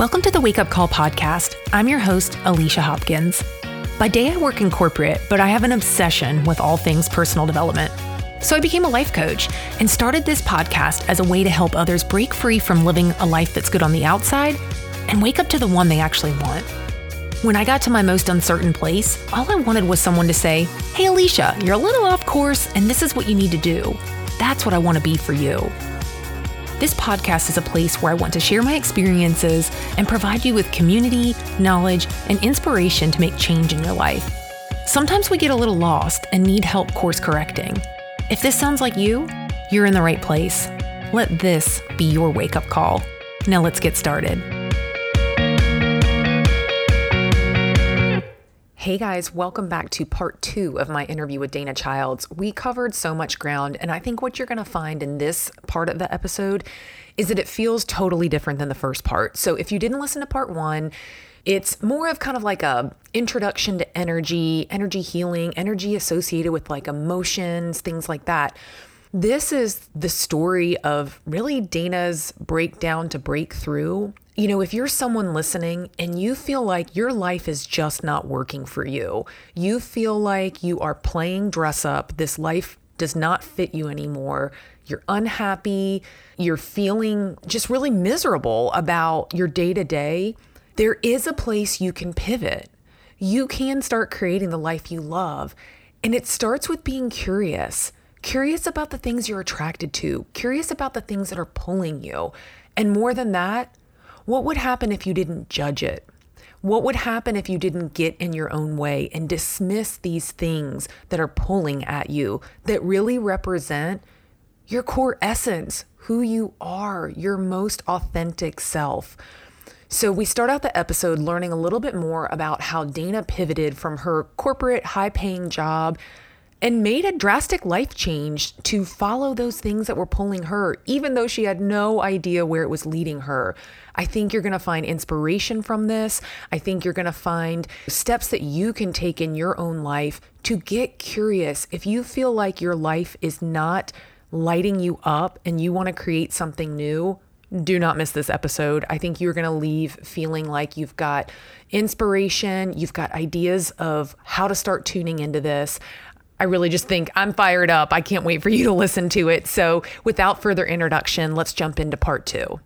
Welcome to the Wake Up Call podcast. I'm your host, Alicia Hopkins. By day, I work in corporate, but I have an obsession with all things personal development. So I became a life coach and started this podcast as a way to help others break free from living a life that's good on the outside and wake up to the one they actually want. When I got to my most uncertain place, all I wanted was someone to say, Hey, Alicia, you're a little off course, and this is what you need to do. That's what I want to be for you. This podcast is a place where I want to share my experiences and provide you with community, knowledge, and inspiration to make change in your life. Sometimes we get a little lost and need help course correcting. If this sounds like you, you're in the right place. Let this be your wake up call. Now let's get started. Hey guys, welcome back to part two of my interview with Dana Childs. We covered so much ground, and I think what you're going to find in this part of the episode is that it feels totally different than the first part. So if you didn't listen to part one, it's more of kind of like a introduction to energy, energy healing, energy associated with like emotions, things like that. This is the story of really Dana's breakdown to breakthrough you know, if you're someone listening and you feel like your life is just not working for you, you feel like you are playing dress up, this life does not fit you anymore, you're unhappy, you're feeling just really miserable about your day to day, there is a place you can pivot. You can start creating the life you love. And it starts with being curious curious about the things you're attracted to, curious about the things that are pulling you. And more than that, what would happen if you didn't judge it? What would happen if you didn't get in your own way and dismiss these things that are pulling at you that really represent your core essence, who you are, your most authentic self? So, we start out the episode learning a little bit more about how Dana pivoted from her corporate high paying job and made a drastic life change to follow those things that were pulling her, even though she had no idea where it was leading her. I think you're going to find inspiration from this. I think you're going to find steps that you can take in your own life to get curious. If you feel like your life is not lighting you up and you want to create something new, do not miss this episode. I think you're going to leave feeling like you've got inspiration, you've got ideas of how to start tuning into this. I really just think I'm fired up. I can't wait for you to listen to it. So, without further introduction, let's jump into part two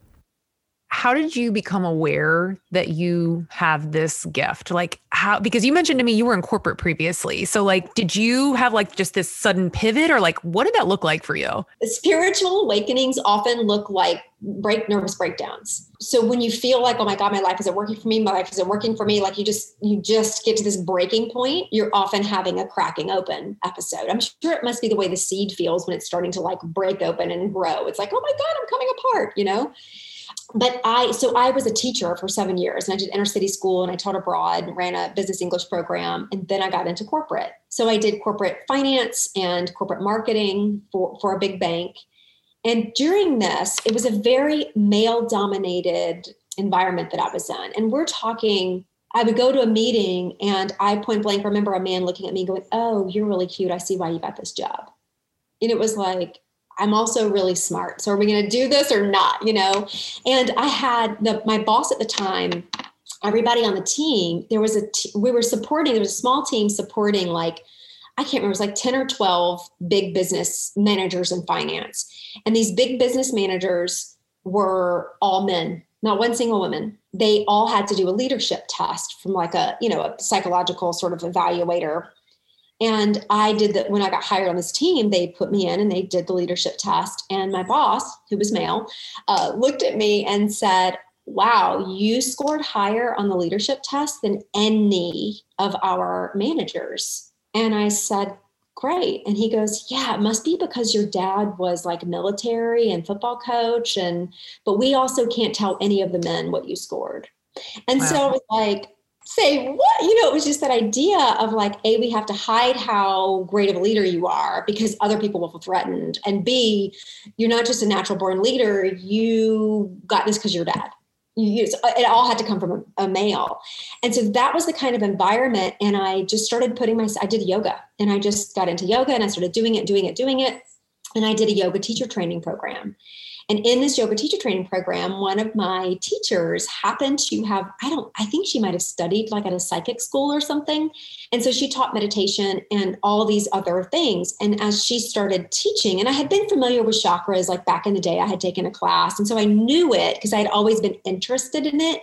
how did you become aware that you have this gift like how because you mentioned to me you were in corporate previously so like did you have like just this sudden pivot or like what did that look like for you spiritual awakenings often look like break nervous breakdowns so when you feel like oh my god my life isn't working for me my life isn't working for me like you just you just get to this breaking point you're often having a cracking open episode i'm sure it must be the way the seed feels when it's starting to like break open and grow it's like oh my god i'm coming apart you know but I, so I was a teacher for seven years and I did inner city school and I taught abroad, ran a business English program, and then I got into corporate. So I did corporate finance and corporate marketing for, for a big bank. And during this, it was a very male dominated environment that I was in. And we're talking, I would go to a meeting and I point blank remember a man looking at me going, Oh, you're really cute. I see why you got this job. And it was like, I'm also really smart. So are we going to do this or not? You know, and I had the my boss at the time. Everybody on the team, there was a t- we were supporting. There was a small team supporting like I can't remember. It was like ten or twelve big business managers in finance, and these big business managers were all men, not one single woman. They all had to do a leadership test from like a you know a psychological sort of evaluator and I did that when I got hired on this team, they put me in and they did the leadership test. And my boss, who was male, uh, looked at me and said, Wow, you scored higher on the leadership test than any of our managers. And I said, Great. And he goes, Yeah, it must be because your dad was like military and football coach. And, but we also can't tell any of the men what you scored. And wow. so I was like, say what you know it was just that idea of like a we have to hide how great of a leader you are because other people will feel threatened and b you're not just a natural born leader you got this because you're dad you, uh, it all had to come from a, male and so that was the kind of environment and i just started putting my i did yoga and i just got into yoga and i started doing it doing it doing it and I did a yoga teacher training program. And in this yoga teacher training program, one of my teachers happened to have, I don't, I think she might have studied like at a psychic school or something. And so she taught meditation and all these other things. And as she started teaching, and I had been familiar with chakras like back in the day, I had taken a class. And so I knew it because I had always been interested in it.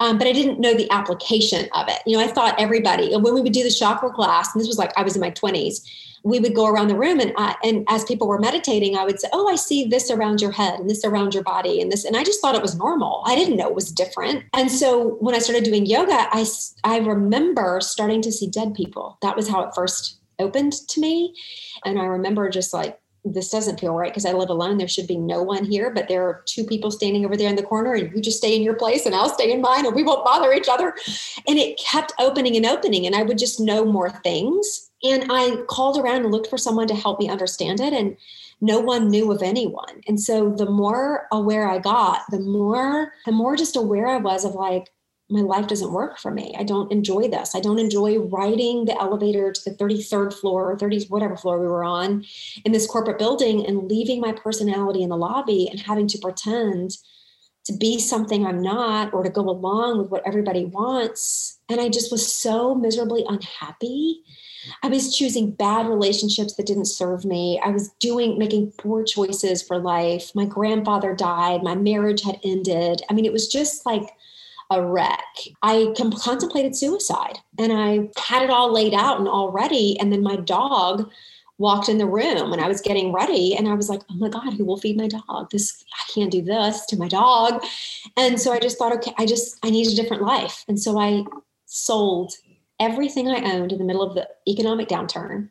Um, but I didn't know the application of it. You know, I thought everybody, when we would do the chakra class, and this was like I was in my 20s, we would go around the room and I, and as people were meditating i would say oh i see this around your head and this around your body and this and i just thought it was normal i didn't know it was different and so when i started doing yoga i i remember starting to see dead people that was how it first opened to me and i remember just like this doesn't feel right because I live alone. There should be no one here, but there are two people standing over there in the corner, and you just stay in your place, and I'll stay in mine, and we won't bother each other. And it kept opening and opening, and I would just know more things. And I called around and looked for someone to help me understand it. And no one knew of anyone. And so the more aware I got, the more, the more just aware I was of like, my life doesn't work for me. I don't enjoy this. I don't enjoy riding the elevator to the 33rd floor or 30s, whatever floor we were on in this corporate building and leaving my personality in the lobby and having to pretend to be something I'm not or to go along with what everybody wants. And I just was so miserably unhappy I was choosing bad relationships that didn't serve me. I was doing, making poor choices for life. My grandfather died. My marriage had ended. I mean, it was just like a wreck. I contemplated suicide and I had it all laid out and all ready. And then my dog walked in the room and I was getting ready and I was like, oh my God, who will feed my dog? This, I can't do this to my dog. And so I just thought, okay, I just, I need a different life. And so I sold everything I owned in the middle of the economic downturn,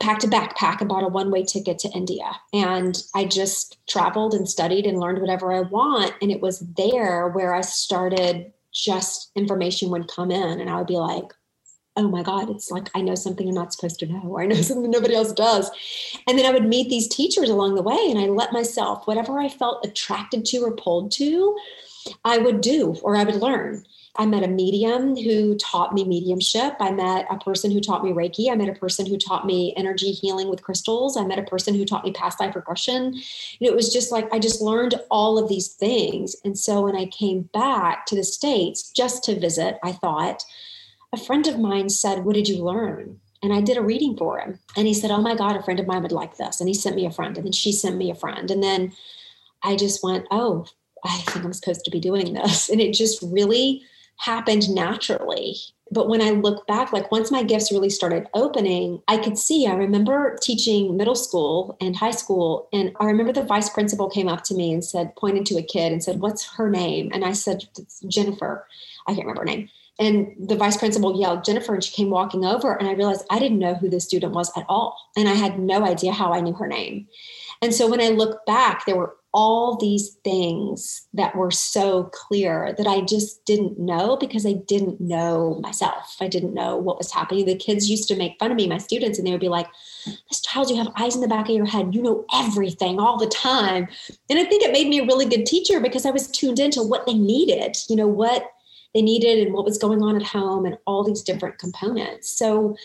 packed a backpack and bought a one way ticket to India. And I just traveled and studied and learned whatever I want. And it was there where I started just information would come in and I would be like, oh my God, it's like I know something I'm not supposed to know, or I know something nobody else does. And then I would meet these teachers along the way and I let myself, whatever I felt attracted to or pulled to, I would do or I would learn. I met a medium who taught me mediumship. I met a person who taught me Reiki. I met a person who taught me energy healing with crystals. I met a person who taught me past life regression. You know, it was just like I just learned all of these things. And so when I came back to the States just to visit, I thought, a friend of mine said, What did you learn? And I did a reading for him. And he said, Oh my God, a friend of mine would like this. And he sent me a friend. And then she sent me a friend. And then I just went, Oh, I think I'm supposed to be doing this. And it just really happened naturally. But when I look back, like once my gifts really started opening, I could see. I remember teaching middle school and high school. And I remember the vice principal came up to me and said, pointed to a kid and said, What's her name? And I said, Jennifer. I can't remember her name. And the vice principal yelled, Jennifer, and she came walking over. And I realized I didn't know who this student was at all. And I had no idea how I knew her name. And so when I look back, there were all these things that were so clear that I just didn't know because I didn't know myself. I didn't know what was happening. The kids used to make fun of me, my students, and they would be like, This child, you have eyes in the back of your head. You know everything all the time. And I think it made me a really good teacher because I was tuned into what they needed, you know, what they needed and what was going on at home and all these different components. So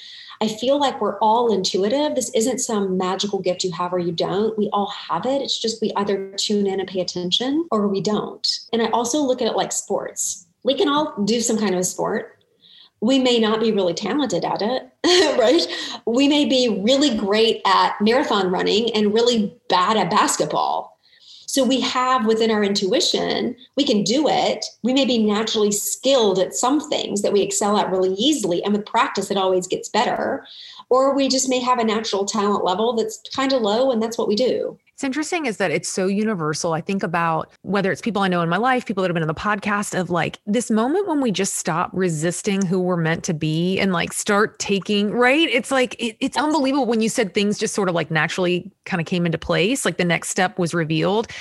I feel like we're all intuitive. This isn't some magical gift you have or you don't. We all have it. It's just we either tune in and pay attention or we don't. And I also look at it like sports. We can all do some kind of a sport. We may not be really talented at it, right? We may be really great at marathon running and really bad at basketball. So we have within our intuition, we can do it. We may be naturally skilled at some things that we excel at really easily. And with practice, it always gets better. Or we just may have a natural talent level that's kind of low, and that's what we do. It's interesting is that it's so universal. I think about whether it's people I know in my life, people that have been on the podcast of like this moment when we just stop resisting who we're meant to be and like start taking, right? It's like, it, it's unbelievable when you said things just sort of like naturally kind of came into place, like the next step was revealed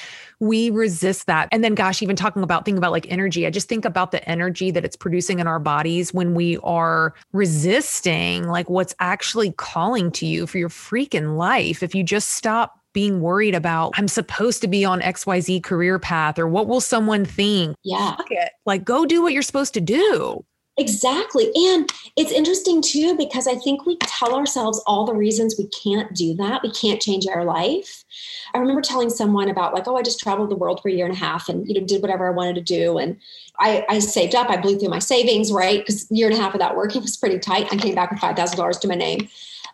we resist that. And then, gosh, even talking about, think about like energy, I just think about the energy that it's producing in our bodies when we are resisting like what's actually calling to you for your freaking life. If you just stop being worried about I'm supposed to be on XYZ career path or what will someone think? Yeah. Like go do what you're supposed to do. Exactly. And it's interesting too, because I think we tell ourselves all the reasons we can't do that. We can't change our life. I remember telling someone about like, oh, I just traveled the world for a year and a half and, you know, did whatever I wanted to do. And I, I saved up, I blew through my savings, right? Because year and a half of that working was pretty tight. I came back with $5,000 to my name.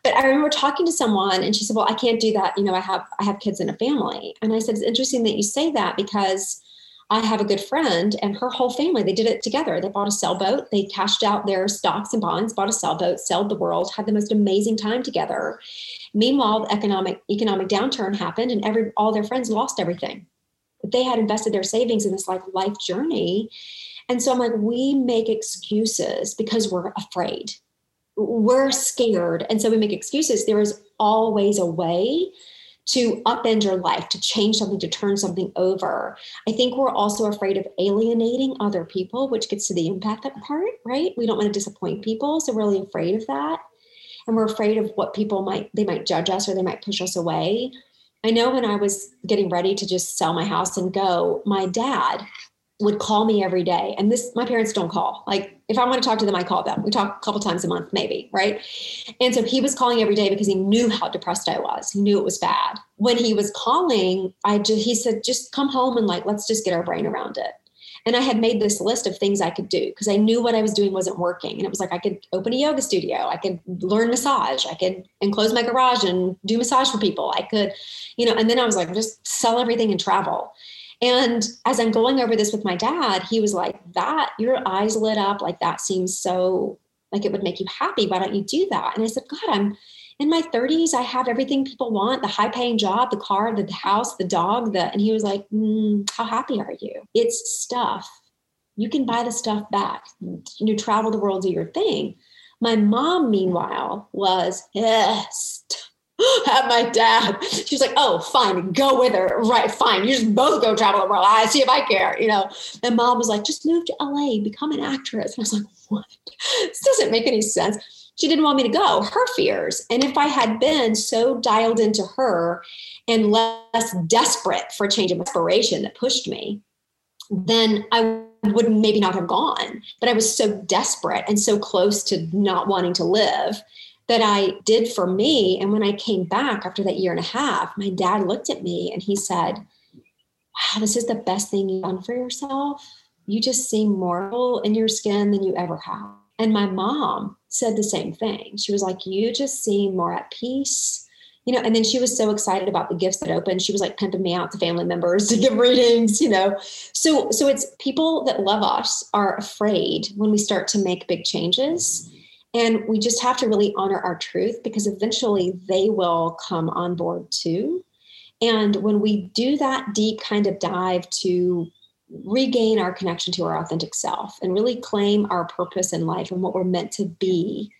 But I remember talking to someone and she said, well, I can't do that. You know, I have, I have kids and a family. And I said, it's interesting that you say that because I have a good friend and her whole family, they did it together. They bought a sailboat, they cashed out their stocks and bonds, bought a sailboat, sailed the world, had the most amazing time together. Meanwhile, the economic economic downturn happened and every all their friends lost everything. But they had invested their savings in this like life journey. And so I'm like, we make excuses because we're afraid. We're scared. And so we make excuses. There is always a way to upend your life, to change something, to turn something over. I think we're also afraid of alienating other people, which gets to the impact part, right? We don't want to disappoint people. So we're really afraid of that. And we're afraid of what people might, they might judge us or they might push us away. I know when I was getting ready to just sell my house and go, my dad would call me every day. And this, my parents don't call. Like, if I want to talk to them, I call them. We talk a couple times a month, maybe, right? And so he was calling every day because he knew how depressed I was. He knew it was bad. When he was calling, I just, he said, just come home and like, let's just get our brain around it. And I had made this list of things I could do because I knew what I was doing wasn't working. And it was like I could open a yoga studio, I could learn massage, I could enclose my garage and do massage for people. I could, you know, and then I was like, just sell everything and travel. And as I'm going over this with my dad, he was like, That, your eyes lit up, like that seems so like it would make you happy. Why don't you do that? And I said, God, I'm in my 30s. I have everything people want the high paying job, the car, the house, the dog. The, and he was like, mm, How happy are you? It's stuff. You can buy the stuff back. You travel the world, do your thing. My mom, meanwhile, was, yes, at my dad. She was like, oh, fine, go with her. Right, fine. You just both go travel the world. I see if I care, you know. And mom was like, just move to LA, become an actress. And I was like, what? This doesn't make any sense. She didn't want me to go, her fears. And if I had been so dialed into her and less desperate for a change of inspiration that pushed me, then I would maybe not have gone. But I was so desperate and so close to not wanting to live that I did for me. And when I came back after that year and a half, my dad looked at me and he said, Wow, this is the best thing you've done for yourself. You just seem more in your skin than you ever have. And my mom said the same thing. She was like, You just seem more at peace. You know, and then she was so excited about the gifts that opened. She was like pimping me out to family members to give readings, you know. So so it's people that love us are afraid when we start to make big changes and we just have to really honor our truth because eventually they will come on board too. And when we do that deep kind of dive to regain our connection to our authentic self and really claim our purpose in life and what we're meant to be,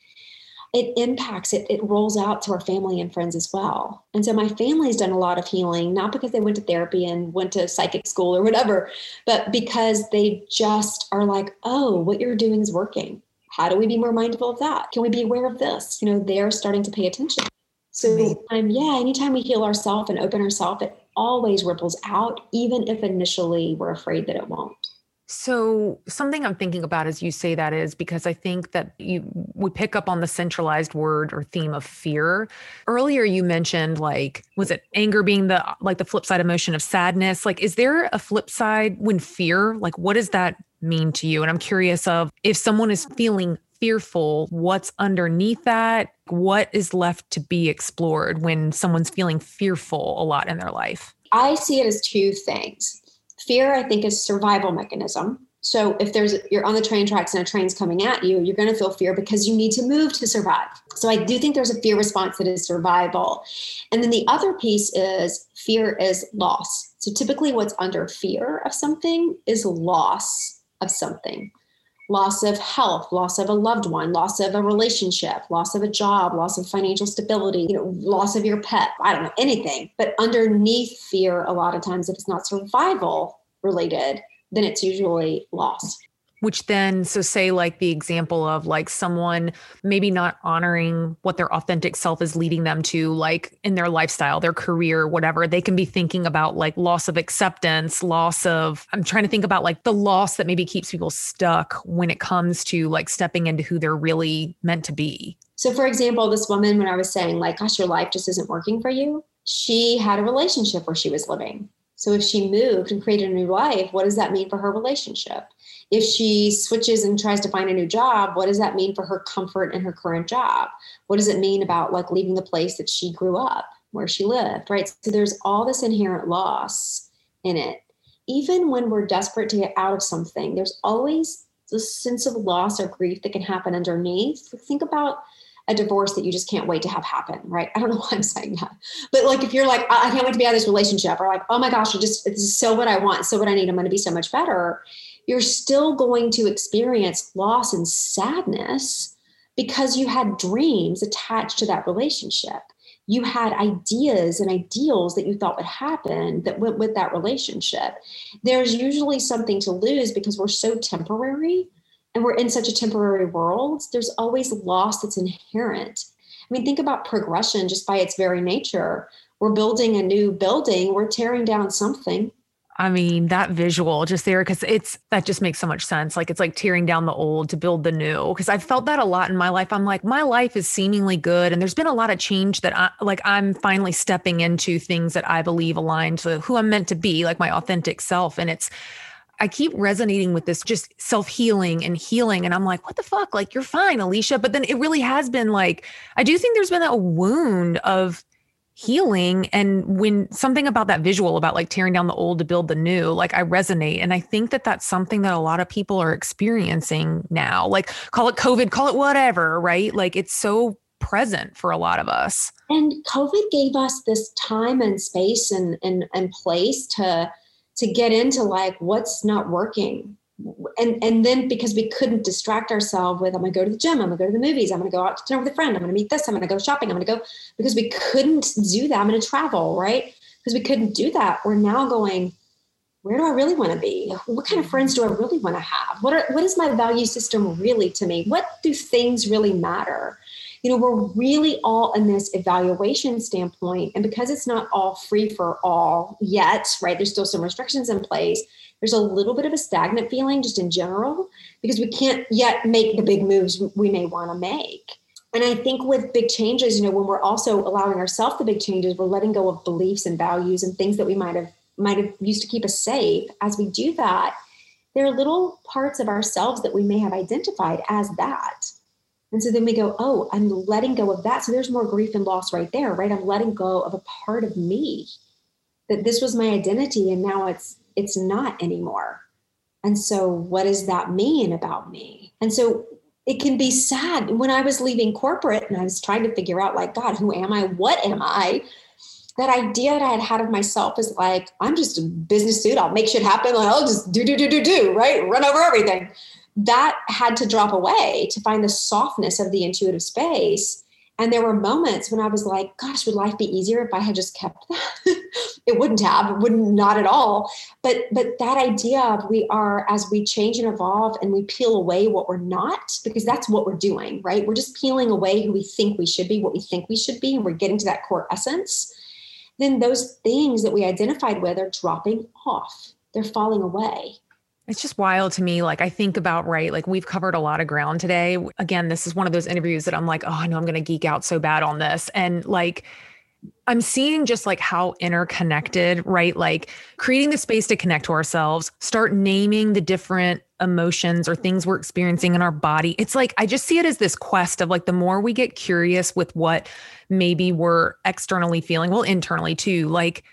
it impacts it, it rolls out to our family and friends as well. And so my family's done a lot of healing, not because they went to therapy and went to psychic school or whatever, but because they just are like, oh, what you're doing is working how do we be more mindful of that? Can we be aware of this? You know, they're starting to pay attention. So, um, yeah, anytime we heal ourselves and open ourselves, it always ripples out, even if initially we're afraid that it won't. So, something I'm thinking about as you say that is because I think that you we pick up on the centralized word or theme of fear. Earlier you mentioned like was it anger being the like the flip side emotion of sadness? Like is there a flip side when fear? Like what is that mean to you? And I'm curious of if someone is feeling fearful, what's underneath that? What is left to be explored when someone's feeling fearful a lot in their life? I see it as two things. Fear, I think, is survival mechanism. So if there's you're on the train tracks and a train's coming at you, you're going to feel fear because you need to move to survive. So I do think there's a fear response that is survival. And then the other piece is fear is loss. So typically what's under fear of something is loss of something loss of health, loss of a loved one, loss of a relationship, loss of a job, loss of financial stability, you know, loss of your pet, I don't know, anything. But underneath fear, a lot of times, if it's not survival related, then it's usually loss. Which then so say like the example of like someone maybe not honoring what their authentic self is leading them to like in their lifestyle their career whatever they can be thinking about like loss of acceptance loss of i'm trying to think about like the loss that maybe keeps people stuck when it comes to like stepping into who they're really meant to be so for example this woman when i was saying like gosh your life just isn't working for you she had a relationship where she was living so if she moved and created a new life, what does that mean for her relationship? If she switches and tries to find a new job, what does that mean for her comfort in her current job? What does it mean about like leaving the place that she grew up, where she lived, right? So there's all this inherent loss in it. Even when we're desperate to get out of something, there's always this sense of loss or grief that can happen underneath. Think about a divorce that you just can't wait to have happen, right? I don't know why I'm saying that. But like if you're like, I can't wait to be out of this relationship, or like, oh my gosh, I just this is so what I want, so what I need, I'm gonna be so much better. You're still going to experience loss and sadness because you had dreams attached to that relationship. You had ideas and ideals that you thought would happen that went with that relationship. There's usually something to lose because we're so temporary and we're in such a temporary world, there's always loss that's inherent. I mean, think about progression just by its very nature. We're building a new building, we're tearing down something. I mean, that visual just there, because it's that just makes so much sense. Like it's like tearing down the old to build the new. Because I've felt that a lot in my life. I'm like, my life is seemingly good. And there's been a lot of change that I like, I'm finally stepping into things that I believe align to who I'm meant to be, like my authentic self. And it's, I keep resonating with this just self healing and healing. And I'm like, what the fuck? Like, you're fine, Alicia. But then it really has been like, I do think there's been a wound of healing. And when something about that visual about like tearing down the old to build the new, like I resonate. And I think that that's something that a lot of people are experiencing now. Like, call it COVID, call it whatever, right? Like, it's so present for a lot of us. And COVID gave us this time and space and, and, and place to, to get into like what's not working and and then because we couldn't distract ourselves with i'm gonna go to the gym i'm gonna go to the movies i'm gonna go out to dinner with a friend i'm gonna meet this i'm gonna go shopping i'm gonna go because we couldn't do that. I'm gonna travel right? Because we couldn't do that. We're now going where do i really want to be? What kind of friends do i really want to have? What are what is my value system really to me? What do things really matter you know, we're really all in this evaluation standpoint. And because it's not all free for all yet, right? There's still some restrictions in place. There's a little bit of a stagnant feeling just in general because we can't yet make the big moves we may want to make. And I think with big changes, you know, when we're also allowing ourselves the big changes, we're letting go of beliefs and values and things that we might have might have used to keep us safe. As we do that, there are little parts of ourselves that we may have identified as that and so then we go, oh, I'm letting go of that. So there's more grief and loss right there, right? I'm letting go of a part of me that this was my identity and now it's it's not anymore. And so what does that mean about me? And so it can be sad. When I was leaving corporate and I was trying to figure out like, God, who am I? What am I? That idea that I had had of myself is like, I'm just a business dude. I'll make shit happen. I'll just do, do, do, do, do, right? Run over everything that had to drop away to find the softness of the intuitive space. And there were moments when I was like, gosh, would life be easier if I had just kept that? it wouldn't have, it wouldn't not at all. But but that idea of we are as we change and evolve and we peel away what we're not, because that's what we're doing, right? We're just peeling away who we think we should be, what we think we should be, and we're getting to that core essence. Then those things that we identified with are dropping off. They're falling away. It's just wild to me. Like, I think about, right, like we've covered a lot of ground today. Again, this is one of those interviews that I'm like, oh, I know I'm going to geek out so bad on this. And like, I'm seeing just like how interconnected, right? Like creating the space to connect to ourselves, start naming the different emotions or things we're experiencing in our body. It's like, I just see it as this quest of like the more we get curious with what maybe we're externally feeling, well, internally too, like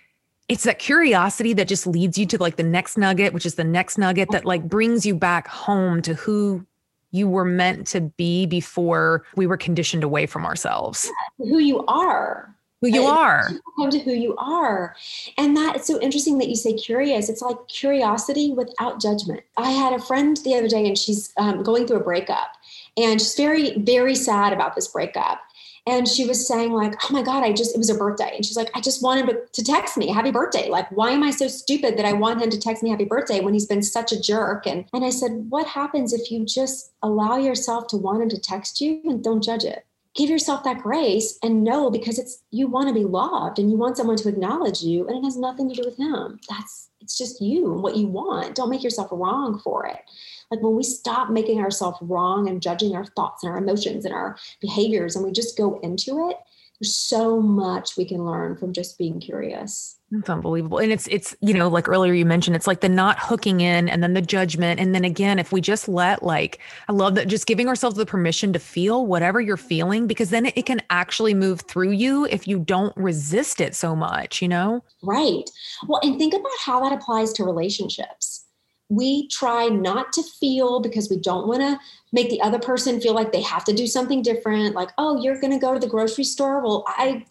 it's that curiosity that just leads you to like the next nugget, which is the next nugget that like brings you back home to who you were meant to be before we were conditioned away from ourselves. Who you are. Who you are. Come to who you are. And that it's so interesting that you say curious. It's like curiosity without judgment. I had a friend the other day and she's um, going through a breakup and she's very, very sad about this breakup. And she was saying like oh my god i just it was her birthday. And she's like i just wanted to, to text me happy birthday. Like why am i so stupid that i want him to text me happy birthday when he's been such a jerk? And and i said what happens if you just allow yourself to want him to text you and don't judge it give yourself that grace and know because it's you want to be loved and you want someone to acknowledge you and it has nothing to do with him. That's it's just you and what you want. Don't make yourself wrong for it. Like when we stop making ourselves wrong and judging our thoughts and our emotions and our behaviors and we just go into it, there's so much we can learn from just being curious. It's unbelievable. And it's it's you know like earlier you mentioned it's like the not hooking in and then the judgment and then again if we just let like I love that just giving ourselves the permission to feel whatever you're feeling because then it can actually move through you if you don't resist it so much, you know? Right. Well, and think about how that applies to relationships we try not to feel because we don't want to make the other person feel like they have to do something different like oh you're going to go to the grocery store? Well i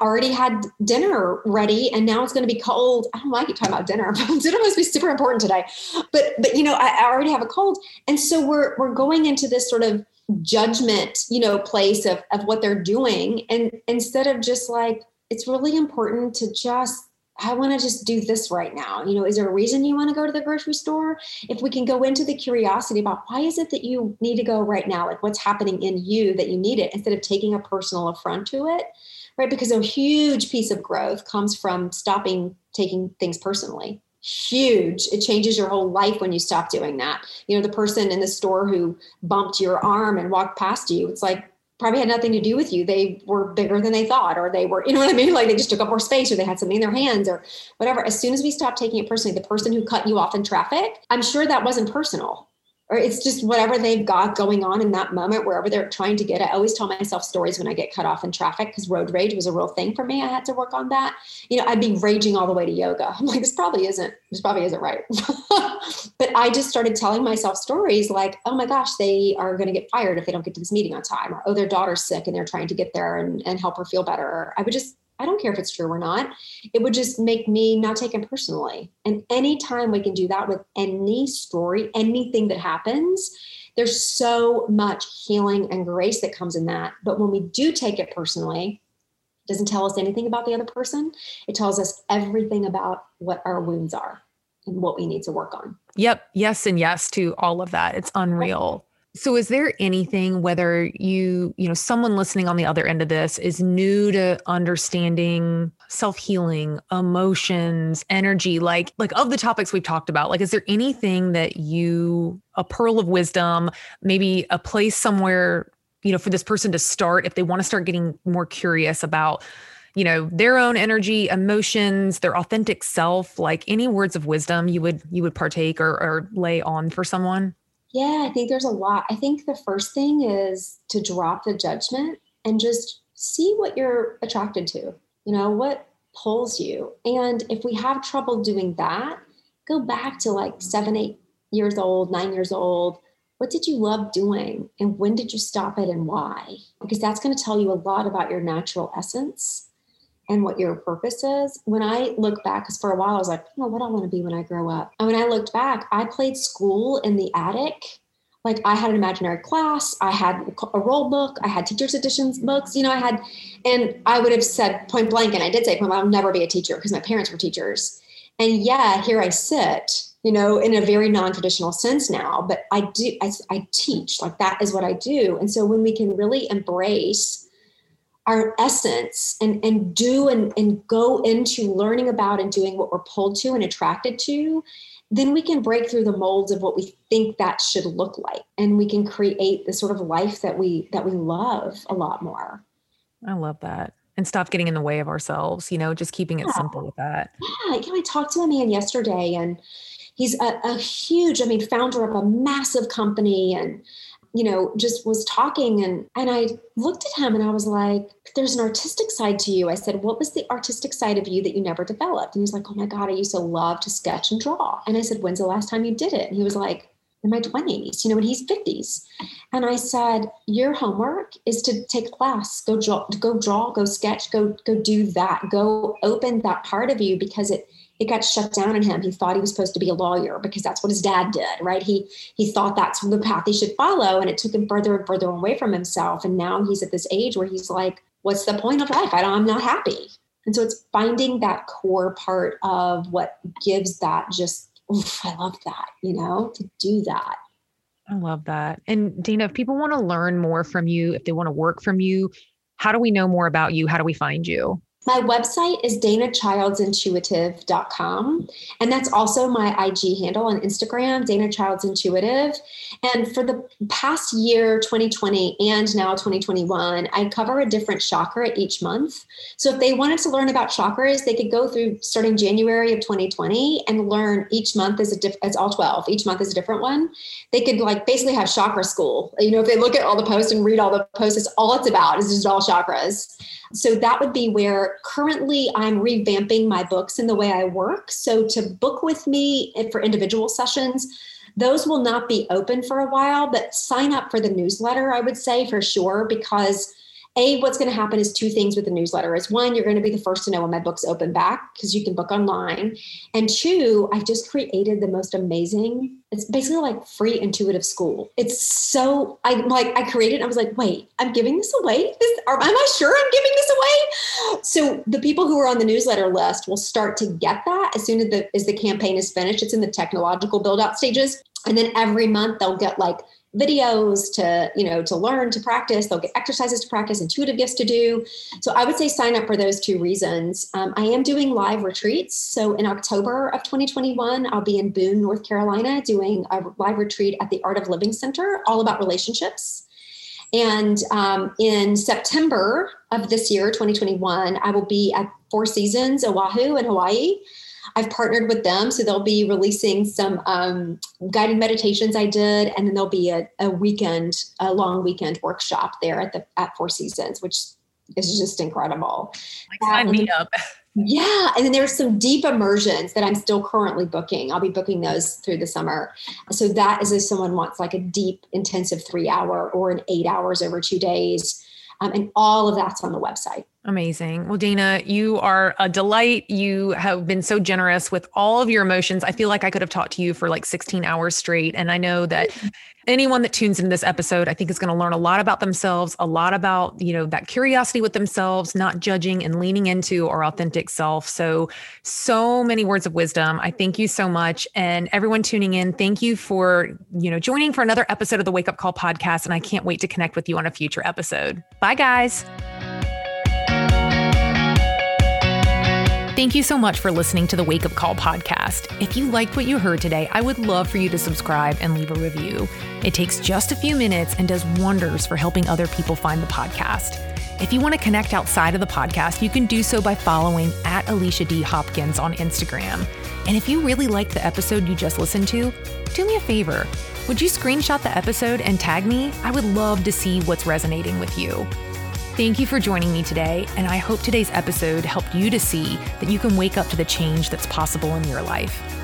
already had dinner ready and now it's going to be cold. I don't like you talking about dinner dinner must be super important today. But but you know I, I already have a cold. And so we're we're going into this sort of judgment you know place of of what they're doing. And instead of just like it's really important to just I want to just do this right now. You know, is there a reason you want to go to the grocery store? If we can go into the curiosity about why is it that you need to go right now? Like what's happening in you that you need it instead of taking a personal affront to it, right? Because a huge piece of growth comes from stopping taking things personally. Huge. It changes your whole life when you stop doing that. You know, the person in the store who bumped your arm and walked past you, it's like, probably had nothing to do with you. They were bigger than they thought, or they were, you know what I mean? Like they just took up more space, or they had something in their hands, or whatever. As soon as we stopped taking it personally, the person who cut you off in traffic, I'm sure that wasn't personal or it's just whatever they've got going on in that moment, wherever they're trying to get it. I always tell myself stories when I get cut off in traffic because road rage was a real thing for me. I had to work on that. You know, I'd be raging all the way to yoga. I'm like, this probably isn't, this probably isn't right. but I just started telling myself stories like, oh my gosh, they are going to get fired if they don't get to this meeting on time, or oh, their daughter's sick and they're trying to get there and, and help her feel better. I would just I don't care if it's true or not. It would just make me not take it personally. And anytime we can do that with any story, anything that happens, there's so much healing and grace that comes in that. But when we do take it personally, it doesn't tell us anything about the other person. It tells us everything about what our wounds are and what we need to work on. Yep. Yes. And yes to all of that. It's unreal. So is there anything whether you, you know, someone listening on the other end of this is new to understanding self-healing, emotions, energy, like like of the topics we've talked about, like is there anything that you a pearl of wisdom, maybe a place somewhere, you know, for this person to start if they want to start getting more curious about you know their own energy emotions their authentic self like any words of wisdom you would you would partake or, or lay on for someone yeah, I think there's a lot. I think the first thing is to drop the judgment and just see what you're attracted to. You know, what pulls you. And if we have trouble doing that, go back to like seven, eight years old, nine years old. What did you love doing? And when did you stop it and why? Because that's going to tell you a lot about your natural essence and what your purpose is. When I look back, because for a while I was like, oh, what I want to be when I grow up. And when I looked back, I played school in the attic. Like I had an imaginary class, I had a roll book, I had teachers' editions books, you know, I had, and I would have said point blank, and I did say blank, I'll never be a teacher because my parents were teachers. And yeah, here I sit, you know, in a very non-traditional sense now, but I do, I, I teach, like that is what I do. And so when we can really embrace our essence and and do and, and go into learning about and doing what we're pulled to and attracted to then we can break through the molds of what we think that should look like. And we can create the sort of life that we that we love a lot more. I love that. And stop getting in the way of ourselves you know just keeping it yeah. simple with that. Yeah. You know i talked to a man yesterday and he's a, a huge i mean founder of a massive company and you know, just was talking and and I looked at him and I was like, there's an artistic side to you. I said, what was the artistic side of you that you never developed? And he's like, oh my God, I used to love to sketch and draw. And I said, when's the last time you did it? And he was like, in my 20s, you know, and he's 50s. And I said, your homework is to take a class, go draw, go draw, go sketch, go, go do that, go open that part of you because it it got shut down in him. He thought he was supposed to be a lawyer because that's what his dad did, right? He he thought that's the path he should follow, and it took him further and further away from himself. And now he's at this age where he's like, "What's the point of life? I don't, I'm not happy." And so it's finding that core part of what gives that just, I love that, you know, to do that. I love that. And Dana, if people want to learn more from you, if they want to work from you, how do we know more about you? How do we find you? My website is danachildsintuitive.com. And that's also my IG handle on Instagram, Dana Childs Intuitive. And for the past year, 2020 and now 2021, I cover a different chakra each month. So if they wanted to learn about chakras, they could go through starting January of 2020 and learn each month is a diff- it's all 12. Each month is a different one. They could like basically have chakra school. You know, if they look at all the posts and read all the posts, it's all it's about is just all chakras. So that would be where currently I'm revamping my books in the way I work. So to book with me for individual sessions, those will not be open for a while, but sign up for the newsletter, I would say for sure, because a what's going to happen is two things with the newsletter. Is one you're going to be the first to know when my books open back because you can book online. And two i've just created the most amazing it's basically like free intuitive school. It's so i like i created i was like wait i'm giving this away? This, am i sure i'm giving this away? So the people who are on the newsletter list will start to get that as soon as the as the campaign is finished. It's in the technological build out stages. And then every month they'll get like videos to you know to learn to practice. They'll get exercises to practice intuitive gifts to do. So i would say sign up for those two reasons. Um, i am doing live retreats. So in october of 2021 i'll be in boone north carolina doing a live retreat at the art of living center all about relationships. And um, in september of this year 2021 i will be at four seasons oahu in hawaii I've partnered with them. So they'll be releasing some um, guided meditations I did, and then there'll be a, a weekend, a long weekend workshop there at the at Four Seasons, which is just incredible. Like sign um, me up. Yeah. And then there's some deep immersions that I'm still currently booking. I'll be booking those through the summer. So that is if someone wants like a deep, intensive three hour or an eight hours over two days. Um, and all of that's on the website. Amazing. Well, Dana, you are a delight. You have been so generous with all of your emotions. I feel like I could have talked to you for like 16 hours straight. And I know that anyone that tunes into this episode, I think is going to learn a lot about themselves, a lot about, you know, that curiosity with themselves, not judging and leaning into our authentic self. So, so many words of wisdom. I thank you so much. And everyone tuning in, thank you for, you know, joining for another episode of the Wake Up Call podcast. And I can't wait to connect with you on a future episode. Bye, guys. Thank you so much for listening to the Wake Up Call podcast. If you liked what you heard today, I would love for you to subscribe and leave a review. It takes just a few minutes and does wonders for helping other people find the podcast. If you want to connect outside of the podcast, you can do so by following at Alicia D. Hopkins on Instagram. And if you really liked the episode you just listened to, do me a favor. Would you screenshot the episode and tag me? I would love to see what's resonating with you. Thank you for joining me today, and I hope today's episode helped you to see that you can wake up to the change that's possible in your life.